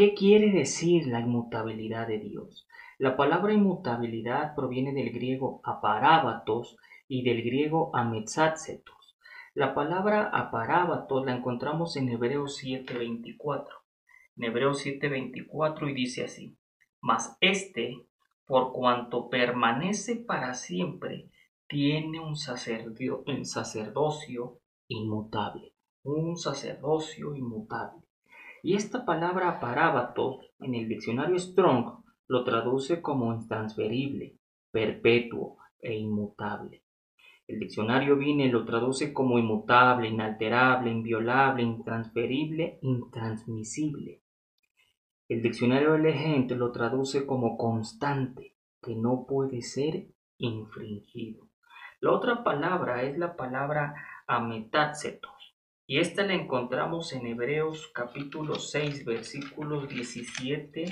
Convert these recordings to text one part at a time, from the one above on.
¿Qué quiere decir la inmutabilidad de Dios? La palabra inmutabilidad proviene del griego aparábatos y del griego ametzatzetos. La palabra aparábatos la encontramos en Hebreos 7:24. En Hebreos 7:24 y dice así: Mas este, por cuanto permanece para siempre, tiene un, un sacerdocio inmutable. Un sacerdocio inmutable. Y esta palabra parábatos en el diccionario Strong lo traduce como intransferible, perpetuo e inmutable. El diccionario Vine lo traduce como inmutable, inalterable, inviolable, intransferible, intransmisible. El diccionario Elegente lo traduce como constante, que no puede ser infringido. La otra palabra es la palabra ametácetos, y esta la encontramos en Hebreos capítulo 6 versículos 17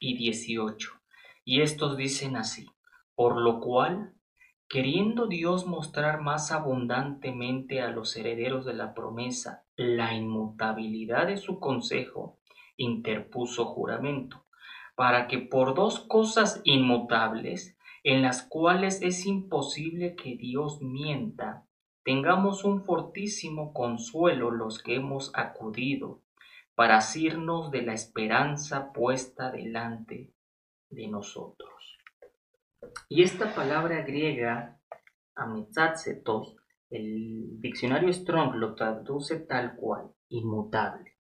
y 18. Y estos dicen así, por lo cual, queriendo Dios mostrar más abundantemente a los herederos de la promesa la inmutabilidad de su consejo, interpuso juramento, para que por dos cosas inmutables, en las cuales es imposible que Dios mienta, tengamos un fortísimo consuelo los que hemos acudido para asirnos de la esperanza puesta delante de nosotros. Y esta palabra griega, ametzatzetos, el diccionario Strong lo traduce tal cual, inmutable.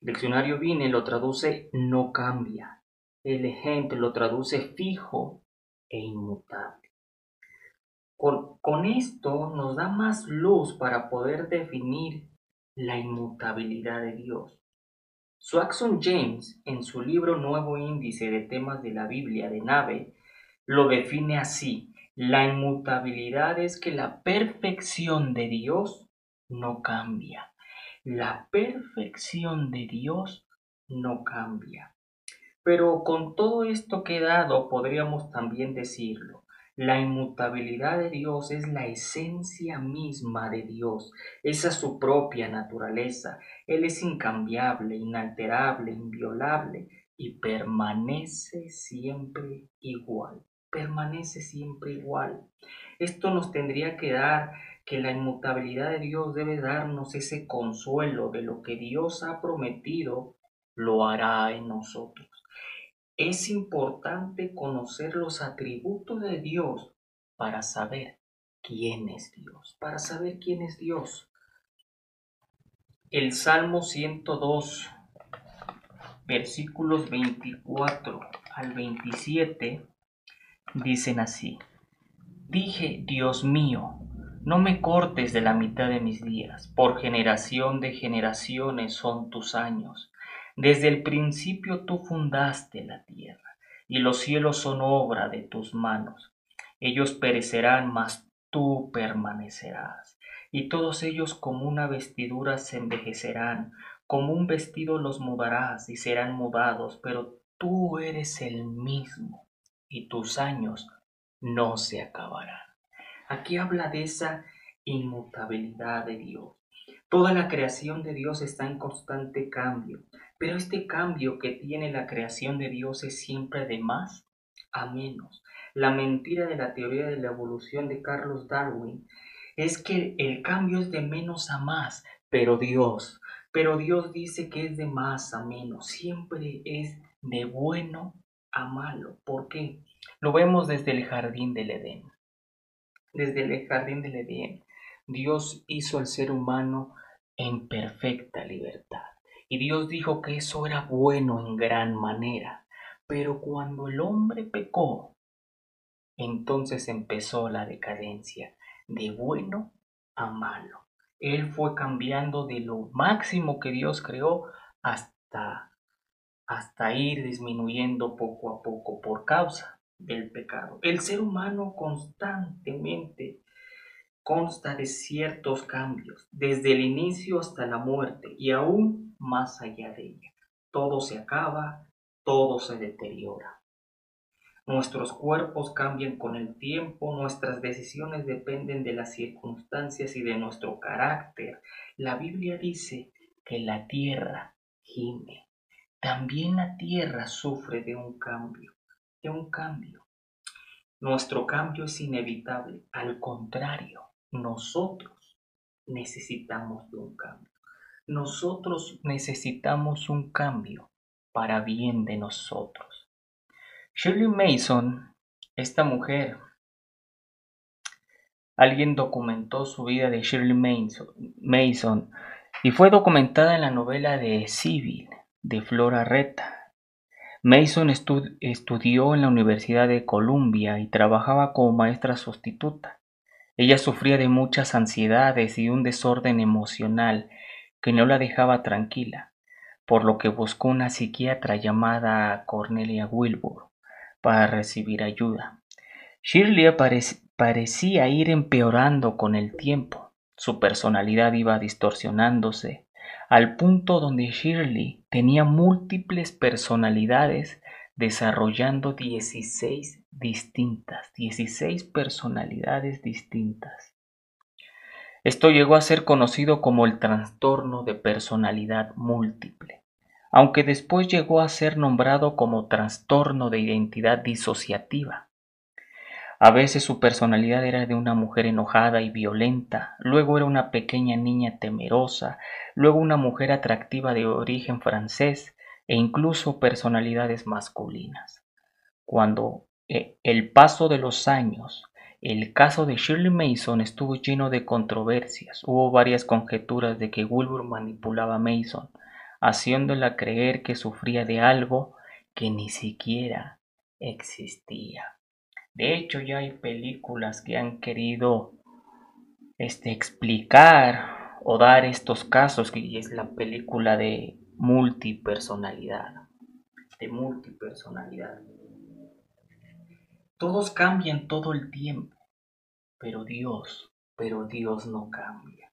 El diccionario Vine lo traduce no cambia. El ejemplo lo traduce fijo e inmutable. Con, esto nos da más luz para poder definir la inmutabilidad de Dios. Swaxon James, en su libro Nuevo Índice de Temas de la Biblia de Nave, lo define así. La inmutabilidad es que la perfección de Dios no cambia. La perfección de Dios no cambia. Pero con todo esto que he dado podríamos también decirlo. La inmutabilidad de Dios es la esencia misma de Dios, esa es su propia naturaleza. Él es incambiable, inalterable, inviolable y permanece siempre igual, permanece siempre igual. Esto nos tendría que dar que la inmutabilidad de Dios debe darnos ese consuelo de lo que Dios ha prometido, lo hará en nosotros. Es importante conocer los atributos de Dios para saber quién es Dios, para saber quién es Dios. El Salmo 102, versículos 24 al 27, dicen así. Dije, Dios mío, no me cortes de la mitad de mis días, por generación de generaciones son tus años. Desde el principio tú fundaste la tierra, y los cielos son obra de tus manos. Ellos perecerán, mas tú permanecerás. Y todos ellos como una vestidura se envejecerán, como un vestido los mudarás y serán mudados, pero tú eres el mismo, y tus años no se acabarán. Aquí habla de esa inmutabilidad de Dios. Toda la creación de Dios está en constante cambio. Pero este cambio que tiene la creación de Dios es siempre de más a menos. La mentira de la teoría de la evolución de Carlos Darwin es que el cambio es de menos a más, pero Dios, pero Dios dice que es de más a menos, siempre es de bueno a malo. ¿Por qué? Lo vemos desde el jardín del Edén. Desde el jardín del Edén, Dios hizo al ser humano en perfecta libertad. Y Dios dijo que eso era bueno en gran manera. Pero cuando el hombre pecó, entonces empezó la decadencia, de bueno a malo. Él fue cambiando de lo máximo que Dios creó hasta, hasta ir disminuyendo poco a poco por causa del pecado. El ser humano constantemente consta de ciertos cambios, desde el inicio hasta la muerte y aún más allá de ella. Todo se acaba, todo se deteriora. Nuestros cuerpos cambian con el tiempo, nuestras decisiones dependen de las circunstancias y de nuestro carácter. La Biblia dice que la tierra gime. también la tierra sufre de un cambio, de un cambio. Nuestro cambio es inevitable, al contrario, nosotros necesitamos de un cambio. Nosotros necesitamos un cambio para bien de nosotros. Shirley Mason, esta mujer, alguien documentó su vida de Shirley Mason y fue documentada en la novela de Civil de Flora Reta. Mason estudió en la Universidad de Columbia y trabajaba como maestra sustituta. Ella sufría de muchas ansiedades y un desorden emocional que no la dejaba tranquila, por lo que buscó una psiquiatra llamada Cornelia Wilbur para recibir ayuda. Shirley parecía ir empeorando con el tiempo. Su personalidad iba distorsionándose al punto donde Shirley tenía múltiples personalidades desarrollando 16 distintas, 16 personalidades distintas. Esto llegó a ser conocido como el trastorno de personalidad múltiple, aunque después llegó a ser nombrado como trastorno de identidad disociativa. A veces su personalidad era de una mujer enojada y violenta, luego era una pequeña niña temerosa, luego una mujer atractiva de origen francés e incluso personalidades masculinas. Cuando eh, el paso de los años, el caso de Shirley Mason estuvo lleno de controversias. Hubo varias conjeturas de que Wilbur manipulaba a Mason, haciéndola creer que sufría de algo que ni siquiera existía. De hecho, ya hay películas que han querido este, explicar o dar estos casos, que es la película de multipersonalidad. De multipersonalidad. Todos cambian todo el tiempo, pero Dios, pero Dios no cambia.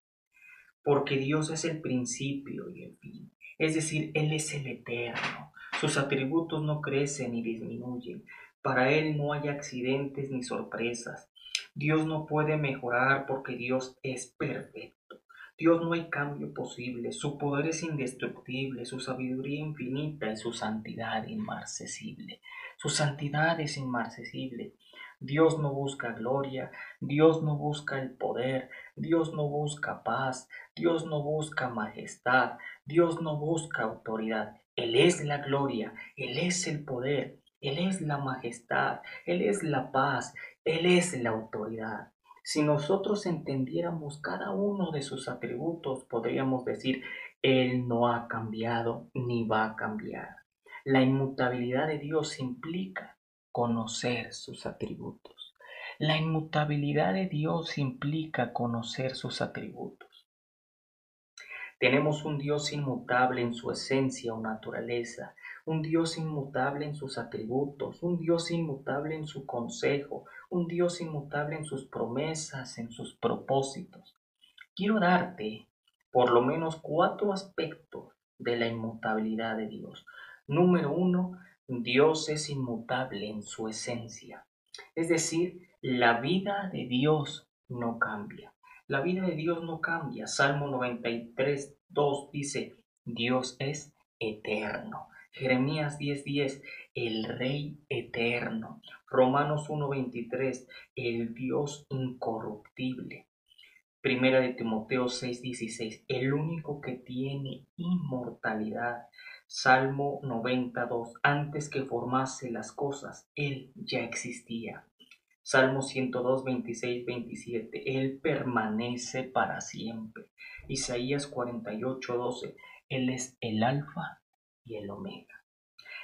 Porque Dios es el principio y el fin. Es decir, Él es el eterno. Sus atributos no crecen ni disminuyen. Para Él no hay accidentes ni sorpresas. Dios no puede mejorar porque Dios es perfecto. Dios no hay cambio posible. Su poder es indestructible, su sabiduría infinita y su santidad inmarcesible. Su santidad es inmarcesible. Dios no busca gloria, Dios no busca el poder, Dios no busca paz, Dios no busca majestad, Dios no busca autoridad. Él es la gloria, Él es el poder, él es la majestad, Él es la paz, Él es la autoridad. Si nosotros entendiéramos cada uno de sus atributos, podríamos decir, Él no ha cambiado ni va a cambiar. La inmutabilidad de Dios implica conocer sus atributos. La inmutabilidad de Dios implica conocer sus atributos. Tenemos un Dios inmutable en su esencia o naturaleza, un Dios inmutable en sus atributos, un Dios inmutable en su consejo, un Dios inmutable en sus promesas, en sus propósitos. Quiero darte por lo menos cuatro aspectos de la inmutabilidad de Dios. Número uno, Dios es inmutable en su esencia. Es decir, la vida de Dios no cambia. La vida de Dios no cambia. Salmo 93, 2 dice, Dios es eterno. Jeremías 10:10, el Rey eterno. Romanos 1:23, el Dios incorruptible. Primera de Timoteo 6:16, el único que tiene inmortalidad. Salmo 92, antes que formase las cosas, Él ya existía. Salmo 102, 26, 27. Él permanece para siempre. Isaías 48, 12. Él es el alfa y el omega.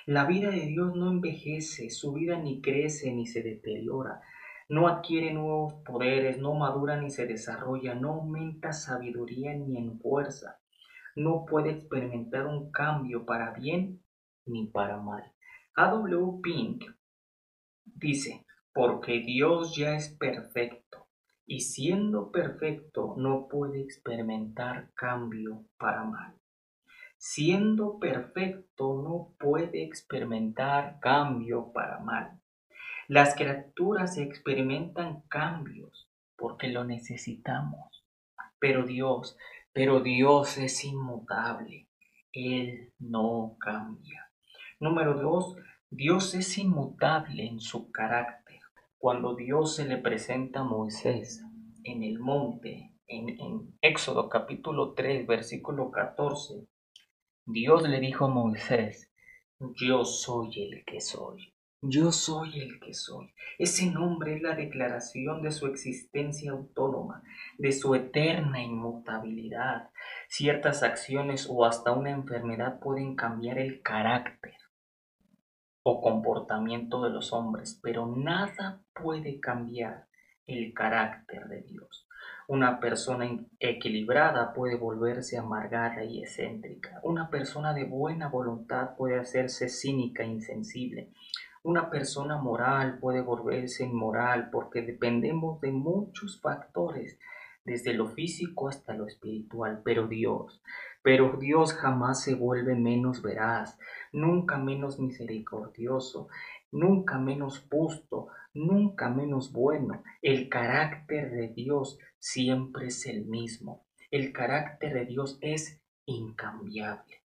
La vida de Dios no envejece, su vida ni crece ni se deteriora, no adquiere nuevos poderes, no madura ni se desarrolla, no aumenta sabiduría ni en fuerza, no puede experimentar un cambio para bien ni para mal. A.W. Pink dice, porque Dios ya es perfecto y siendo perfecto no puede experimentar cambio para mal. Siendo perfecto no puede experimentar cambio para mal. Las criaturas experimentan cambios porque lo necesitamos. Pero Dios, pero Dios es inmutable. Él no cambia. Número dos, Dios es inmutable en su carácter. Cuando Dios se le presenta a Moisés en el monte, en, Éxodo capítulo 3, versículo 14, Dios le dijo a Moisés, yo soy el que soy. Yo soy el que soy. Ese nombre es la declaración de su existencia autónoma, de su eterna inmutabilidad. Ciertas acciones o hasta una enfermedad pueden cambiar el carácter o comportamiento de los hombres, pero nada puede cambiar el carácter de Dios. Una persona equilibrada puede volverse amargada y excéntrica. Una persona de buena voluntad puede hacerse cínica e insensible. Una persona moral puede volverse inmoral porque dependemos de muchos factores, desde lo físico hasta lo espiritual, pero Dios, pero Dios jamás se vuelve menos veraz, nunca menos misericordioso, nunca menos justo, nunca menos bueno. El carácter de Dios siempre es el mismo. El carácter de Dios es incambiable.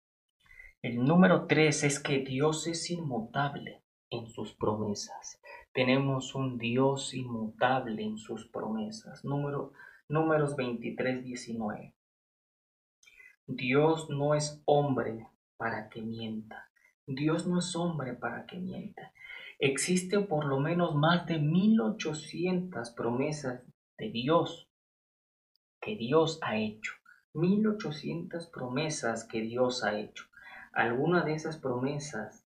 El número tres es que Dios es inmutable en sus promesas. Tenemos un Dios inmutable en sus promesas. Número, números 23, 19. Dios no es hombre para que mienta. Dios no es hombre para que mienta. Existen por lo menos más de 1800 promesas de Dios que Dios ha hecho. 1800 promesas que Dios ha hecho. Algunas de esas promesas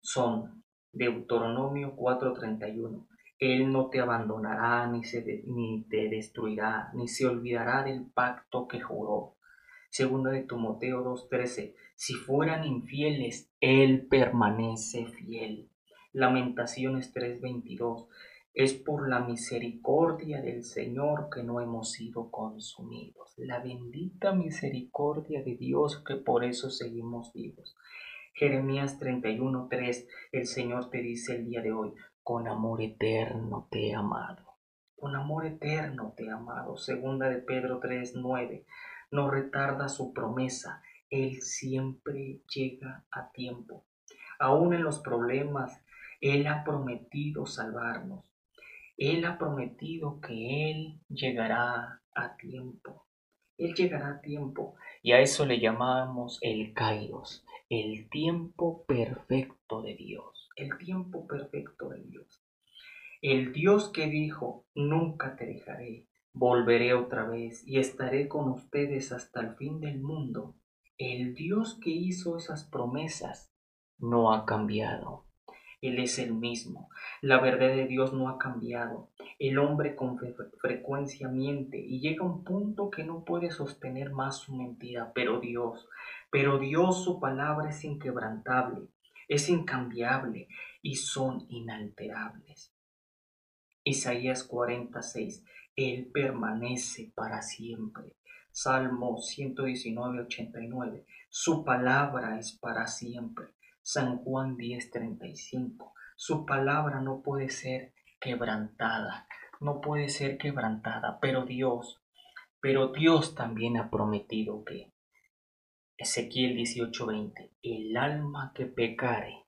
son Deuteronomio 4:31. Él no te abandonará ni, se ni te destruirá, ni se olvidará del pacto que juró. Segunda de Timoteo 2:13. Si fueran infieles, Él permanece fiel. Lamentaciones 3:22. Es por la misericordia del Señor que no hemos sido consumidos. La bendita misericordia de Dios que por eso seguimos vivos. Jeremías 31:3, el Señor te dice el día de hoy, con amor eterno te he amado. Con amor eterno te amado. Segunda de Pedro 3:9, no retarda su promesa, Él siempre llega a tiempo. Aún en los problemas, Él ha prometido salvarnos. Él ha prometido que Él llegará a tiempo. Él llegará a tiempo y a eso le llamamos el kairos, el tiempo perfecto de Dios, el tiempo perfecto de Dios. El Dios que dijo, nunca te dejaré, volveré otra vez y estaré con ustedes hasta el fin del mundo. El Dios que hizo esas promesas no ha cambiado. Él es el mismo. La verdad de Dios no ha cambiado. El hombre con frecuencia miente y llega a un punto que no puede sostener más su mentira, pero Dios, pero Dios su palabra es inquebrantable, es incambiable y son inalterables. Isaías 46. Él permanece para siempre. Salmo 119, 89. Su palabra es para siempre. San Juan 10:35. Su palabra no puede ser quebrantada, no puede ser quebrantada, pero Dios, pero Dios también ha prometido que Ezequiel 18:20, el alma que pecare,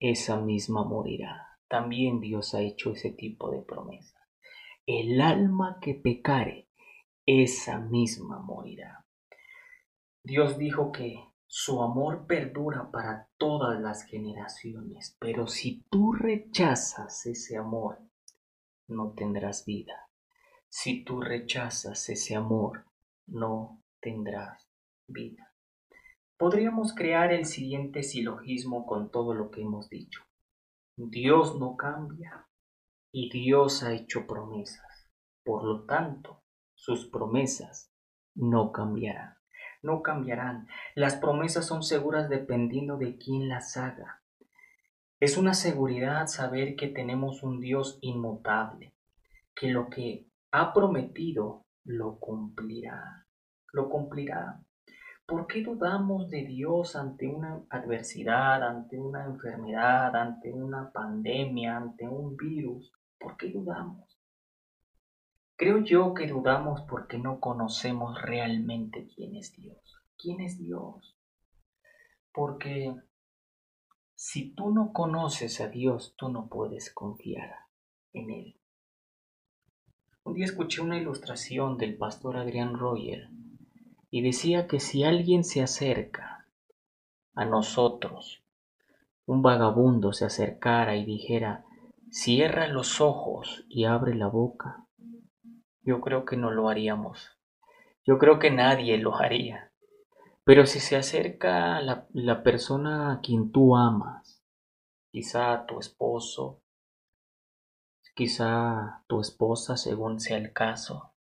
esa misma morirá. También Dios ha hecho ese tipo de promesa. El alma que pecare, esa misma morirá. Dios dijo que su amor perdura para todas las generaciones, pero si tú rechazas ese amor, no tendrás vida. Si tú rechazas ese amor, no tendrás vida. Podríamos crear el siguiente silogismo con todo lo que hemos dicho. Dios no cambia y Dios ha hecho promesas. Por lo tanto, sus promesas no cambiarán no cambiarán. Las promesas son seguras dependiendo de quién las haga. Es una seguridad saber que tenemos un Dios inmutable, que lo que ha prometido lo cumplirá, lo cumplirá. ¿Por qué dudamos de Dios ante una adversidad, ante una enfermedad, ante una pandemia, ante un virus? ¿Por qué dudamos? Creo yo que dudamos porque no conocemos realmente quién es Dios. ¿Quién es Dios? Porque si tú no conoces a Dios, tú no puedes confiar en Él. Un día escuché una ilustración del pastor Adrián Royer y decía que si alguien se acerca a nosotros, un vagabundo se acercara y dijera, cierra los ojos y abre la boca, yo creo que no lo haríamos. Yo creo que nadie lo haría. Pero si se acerca la, la persona a quien tú amas, quizá tu esposo, quizá tu esposa según sea el caso,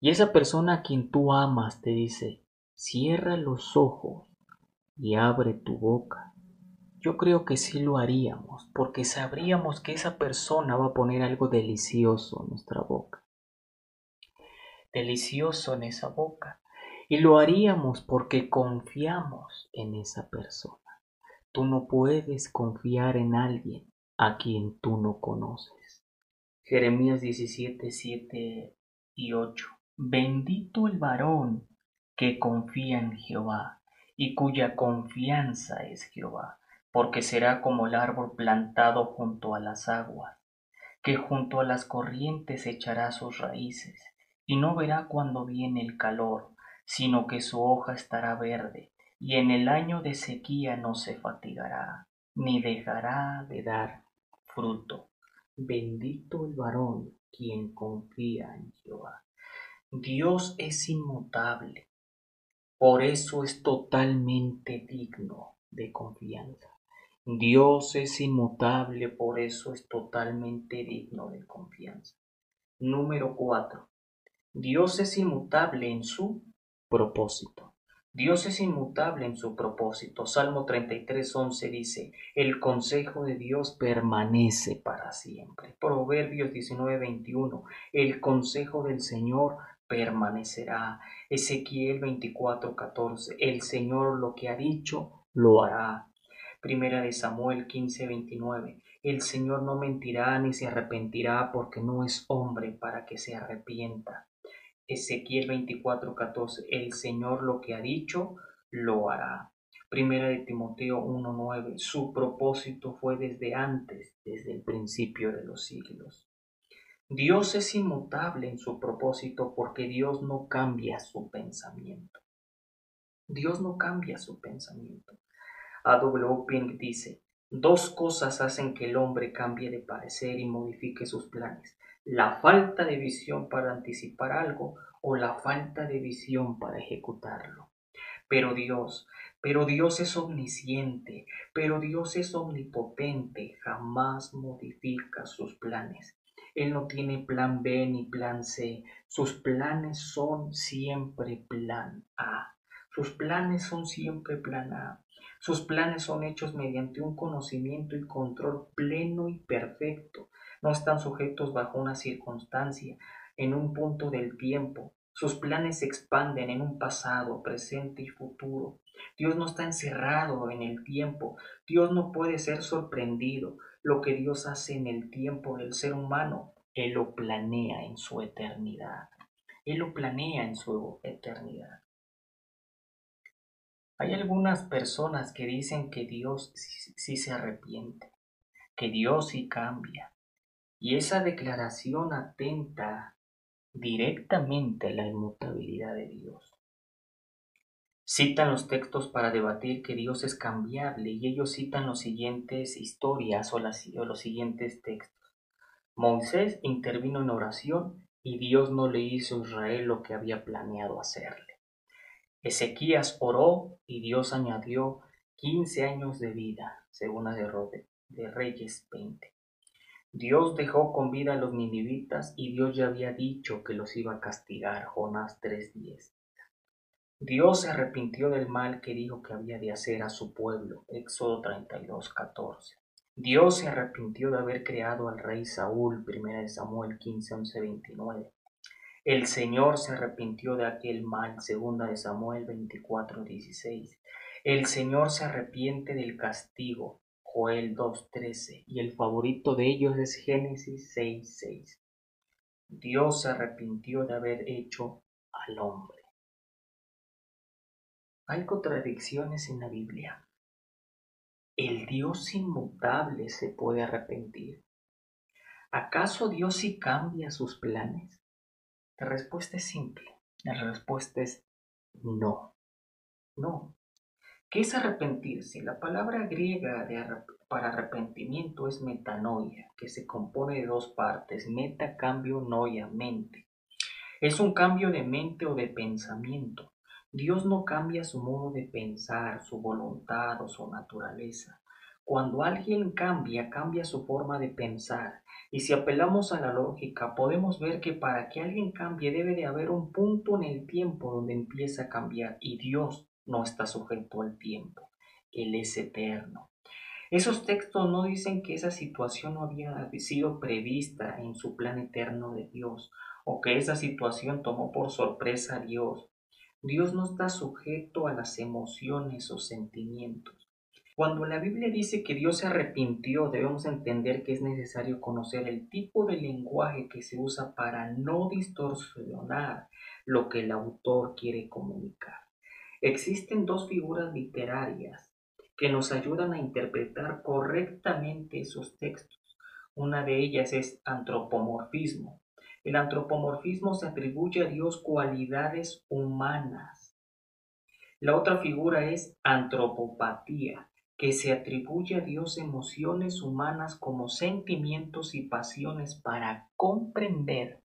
y esa persona a quien tú amas te dice, cierra los ojos y abre tu boca. Yo creo que sí lo haríamos, porque sabríamos que esa persona va a poner algo delicioso en nuestra boca. Delicioso en esa boca. Y lo haríamos porque confiamos en esa persona. Tú no puedes confiar en alguien a quien tú no conoces. Jeremías 17, 7 y 8. Bendito el varón que confía en Jehová y cuya confianza es Jehová, porque será como el árbol plantado junto a las aguas, que junto a las corrientes echará sus raíces, y no verá cuando viene el calor, sino que su hoja estará verde, y en el año de sequía no se fatigará, ni dejará de dar fruto. Bendito el varón quien confía en Jehová. Dios es inmutable, por eso es totalmente digno de confianza. Dios es inmutable, por eso es totalmente digno de confianza. Número 4. Dios es inmutable en su propósito. Dios es inmutable en su propósito. Salmo 33, 11 dice, el consejo de Dios permanece para siempre. Proverbios 19, 21, el consejo del Señor permanecerá. Ezequiel 24:14, el Señor lo que ha dicho, lo hará. Primera de Samuel 15:29, el Señor no mentirá ni se arrepentirá porque no es hombre para que se arrepienta. Ezequiel 24:14, el Señor lo que ha dicho, lo hará. Primera de Timoteo 1:9, su propósito fue desde antes, desde el principio de los siglos. Dios es inmutable en su propósito porque Dios no cambia su pensamiento. Dios no cambia su pensamiento. A.W. Pink dice, dos cosas hacen que el hombre cambie de parecer y modifique sus planes. La falta de visión para anticipar algo o la falta de visión para ejecutarlo. Pero Dios, pero Dios es omnisciente, pero Dios es omnipotente, jamás modifica sus planes. Él no tiene plan B ni plan C. Sus planes son siempre plan A. Sus planes son siempre plan A. Sus planes son hechos mediante un conocimiento y control pleno y perfecto. No están sujetos bajo una circunstancia, en un punto del tiempo. Sus planes se expanden en un pasado, presente y futuro. Dios no está encerrado en el tiempo. Dios no puede ser sorprendido. Lo que Dios hace en el tiempo del ser humano, Él lo planea en su eternidad. Él lo planea en su eternidad. Hay algunas personas que dicen que Dios sí, se arrepiente, que Dios sí cambia. Y esa declaración atenta directamente a la inmutabilidad de Dios. Citan los textos para debatir que Dios es cambiable y ellos citan las siguientes historias o, los siguientes textos. Moisés intervino en oración y Dios no le hizo a Israel lo que había planeado hacerle. Ezequías oró y Dios añadió quince años de vida, según la de, de Reyes 20. Dios dejó con vida a los ninivitas y Dios ya había dicho que los iba a castigar, Jonás 3.10. Dios se arrepintió del mal que dijo que había de hacer a su pueblo. Éxodo 32, 14. Dios se arrepintió de haber creado al rey Saúl. 1 Samuel 15, 11, 29. El Señor se arrepintió de aquel mal. 2 de Samuel 24, 16. El Señor se arrepiente del castigo. Joel 2, 13. Y el favorito de ellos es Génesis 6, 6. Dios se arrepintió de haber hecho al hombre. Hay contradicciones en la Biblia. ¿El Dios inmutable se puede arrepentir? ¿Acaso Dios sí cambia sus planes? La respuesta es simple. La respuesta es no. No. ¿Qué es arrepentirse? La palabra griega para arrepentimiento es metanoia, que se compone de dos partes, meta, cambio, noia, mente. Es un cambio de mente o de pensamiento. Dios no cambia su modo de pensar, su voluntad o su naturaleza. Cuando alguien cambia, cambia su forma de pensar. Y si apelamos a la lógica, podemos ver que para que alguien cambie debe de haber un punto en el tiempo donde empieza a cambiar y Dios no está sujeto al tiempo. Él es eterno. Esos textos no dicen que esa situación no había sido prevista en su plan eterno de Dios o que esa situación tomó por sorpresa a Dios. Dios no está sujeto a las emociones o sentimientos. Cuando la Biblia dice que Dios se arrepintió, debemos entender que es necesario conocer el tipo de lenguaje que se usa para no distorsionar lo que el autor quiere comunicar. Existen dos figuras literarias que nos ayudan a interpretar correctamente esos textos. Una de ellas es antropomorfismo, el antropomorfismo se atribuye a Dios cualidades humanas. La otra figura es antropopatía, que se atribuye a Dios emociones humanas como sentimientos y pasiones para comprender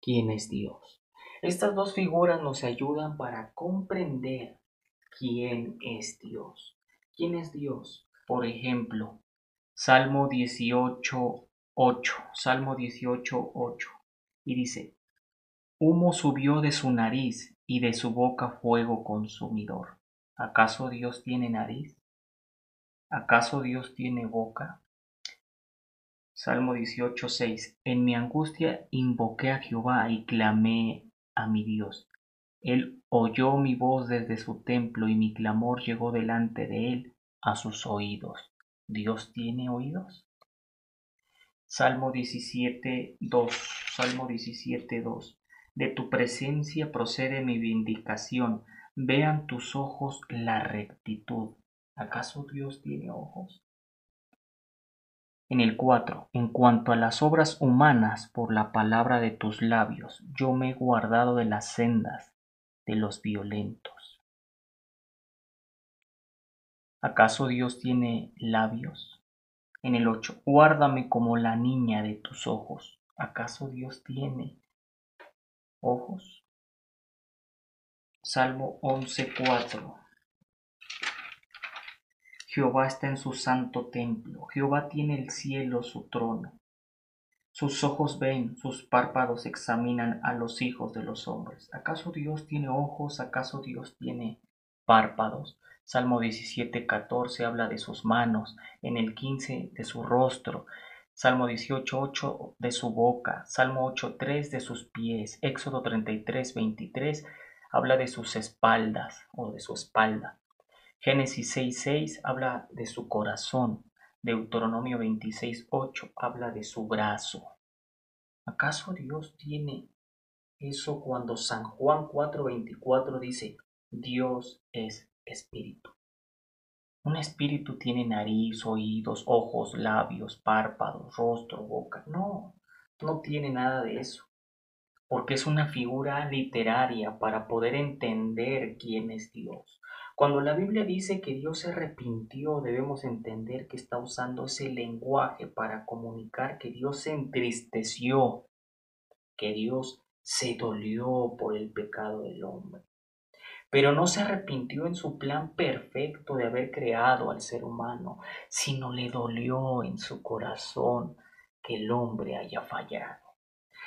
quién es Dios. Estas dos figuras nos ayudan para comprender quién es Dios. ¿Quién es Dios? Por ejemplo, Salmo 18, 8. Salmo 18, 8 y dice, Humo subió de su nariz y de su boca fuego consumidor. ¿Acaso Dios tiene nariz? ¿Acaso Dios tiene boca? Salmo 18:6 En mi angustia invoqué a Jehová y clamé a mi Dios. Él oyó mi voz desde su templo y mi clamor llegó delante de él a sus oídos. ¿Dios tiene oídos? Salmo 17, 2. Salmo 17, 2. De tu presencia procede mi vindicación. Vean tus ojos la rectitud. ¿Acaso Dios tiene ojos? En el 4. En cuanto a las obras humanas, por la palabra de tus labios, yo me he guardado de las sendas de los violentos. ¿Acaso Dios tiene labios? En el 8, guárdame como la niña de tus ojos. ¿Acaso Dios tiene ojos? Salmo 11.4 Jehová está en su santo templo, Jehová tiene el cielo su trono. Sus ojos ven, sus párpados examinan a los hijos de los hombres. ¿Acaso Dios tiene ojos? ¿Acaso Dios tiene párpados? Salmo 17, 14 habla de sus manos, en el 15 de su rostro, Salmo 18, 8 de su boca, Salmo 8, 3 de sus pies, Éxodo 33, 23 habla de sus espaldas o de su espalda. Génesis 6, 6 habla de su corazón. Deuteronomio 26, 8 habla de su brazo. ¿Acaso Dios tiene eso cuando San Juan 4, 24 dice, Dios es espíritu. Un espíritu tiene nariz, oídos, ojos, labios, párpados, rostro, boca. No, no tiene nada de eso. Porque es una figura literaria para poder entender quién es Dios. Cuando la Biblia dice que Dios se arrepintió, debemos entender que está usando ese lenguaje para comunicar que Dios se entristeció, que Dios se dolió por el pecado del hombre pero no se arrepintió en su plan perfecto de haber creado al ser humano, sino le dolió en su corazón que el hombre haya fallado.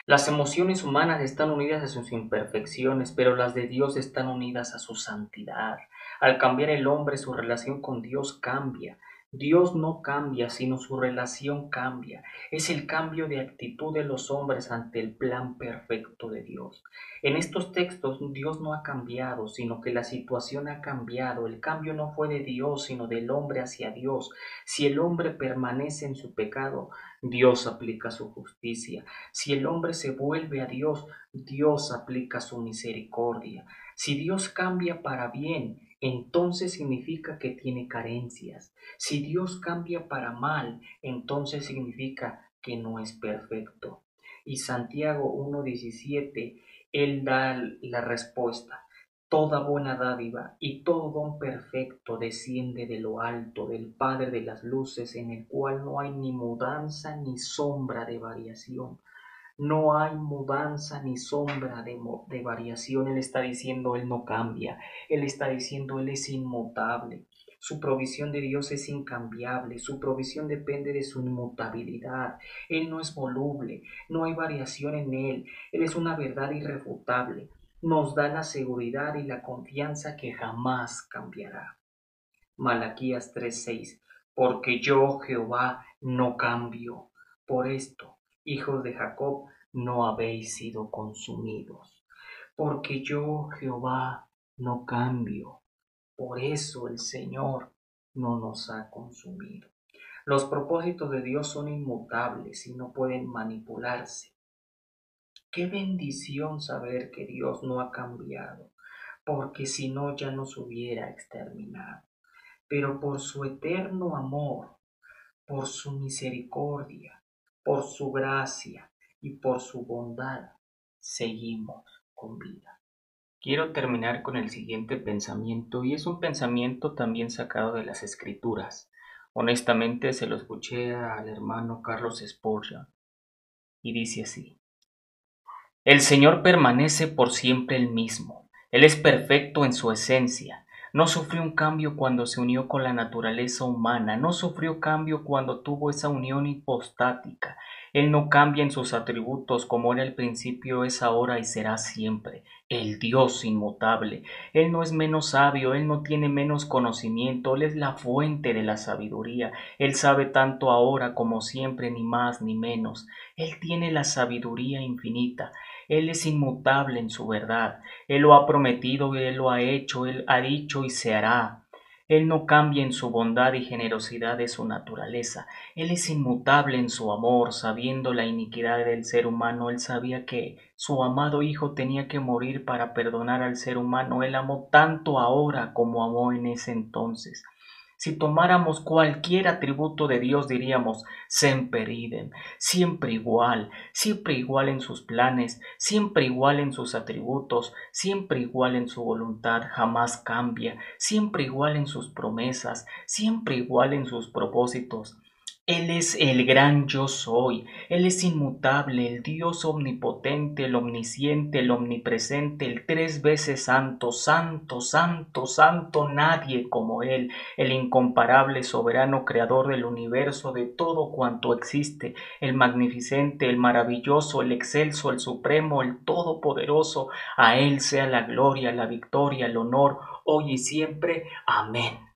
Las emociones humanas están unidas a sus imperfecciones, pero las de Dios están unidas a su santidad. Al cambiar el hombre, su relación con Dios cambia. Dios no cambia, sino su relación cambia. Es el cambio de actitud de los hombres ante el plan perfecto de Dios. En estos textos Dios no ha cambiado, sino que la situación ha cambiado. El cambio no fue de Dios, sino del hombre hacia Dios. Si el hombre permanece en su pecado, Dios aplica su justicia. Si el hombre se vuelve a Dios, Dios aplica su misericordia. Si Dios cambia para bien, entonces significa que tiene carencias. Si Dios cambia para mal, entonces significa que no es perfecto. Y Santiago 1.17, él da la respuesta. Toda buena dádiva y todo don perfecto desciende de lo alto, del Padre de las luces, en el cual no hay ni mudanza ni sombra de variación. No hay mudanza ni sombra de, variación. Él está diciendo, Él no cambia. Él está diciendo, Él es inmutable. Su provisión de Dios es incambiable. Su provisión depende de su inmutabilidad. Él no es voluble. No hay variación en Él. Él es una verdad irrefutable. Nos da la seguridad y la confianza que jamás cambiará. Malaquías 3:6 Porque yo, Jehová, no cambio. Por esto hijos de Jacob, no habéis sido consumidos. Porque yo, Jehová, no cambio. Por eso el Señor no nos ha consumido. Los propósitos de Dios son inmutables y no pueden manipularse. Qué bendición saber que Dios no ha cambiado, porque si no ya nos hubiera exterminado. Pero por su eterno amor, por su misericordia, por su gracia y por su bondad seguimos con vida. Quiero terminar con el siguiente pensamiento y es un pensamiento también sacado de las escrituras. Honestamente se lo escuché al hermano Carlos Spurgeon y dice así. El Señor permanece por siempre el mismo. Él es perfecto en su esencia no sufrió un cambio cuando se unió con la naturaleza humana, no sufrió cambio cuando tuvo esa unión hipostática. Él no cambia en sus atributos como era el principio, es ahora y será siempre. El Dios inmutable. Él no es menos sabio, Él no tiene menos conocimiento, Él es la fuente de la sabiduría. Él sabe tanto ahora como siempre, ni más ni menos. Él tiene la sabiduría infinita. Él es inmutable en su verdad. Él lo ha prometido y Él lo ha hecho, Él ha dicho y se hará. Él no cambia en su bondad y generosidad de su naturaleza. Él es inmutable en su amor, sabiendo la iniquidad del ser humano. Él sabía que su amado Hijo tenía que morir para perdonar al ser humano. Él amó tanto ahora como amó en ese entonces. Si tomáramos cualquier atributo de Dios diríamos semper idem, siempre igual, siempre igual en sus planes, siempre igual en sus atributos, siempre igual en su voluntad, jamás cambia, siempre igual en sus promesas, siempre igual en sus propósitos. Él es el gran yo soy, Él es inmutable, el Dios omnipotente, el omnisciente, el omnipresente, el tres veces santo, santo, santo, santo, nadie como Él, el incomparable, soberano, creador del universo, de todo cuanto existe, el magnificente, el maravilloso, el excelso, el supremo, el todopoderoso, a Él sea la gloria, la victoria, el honor, hoy y siempre. Amén.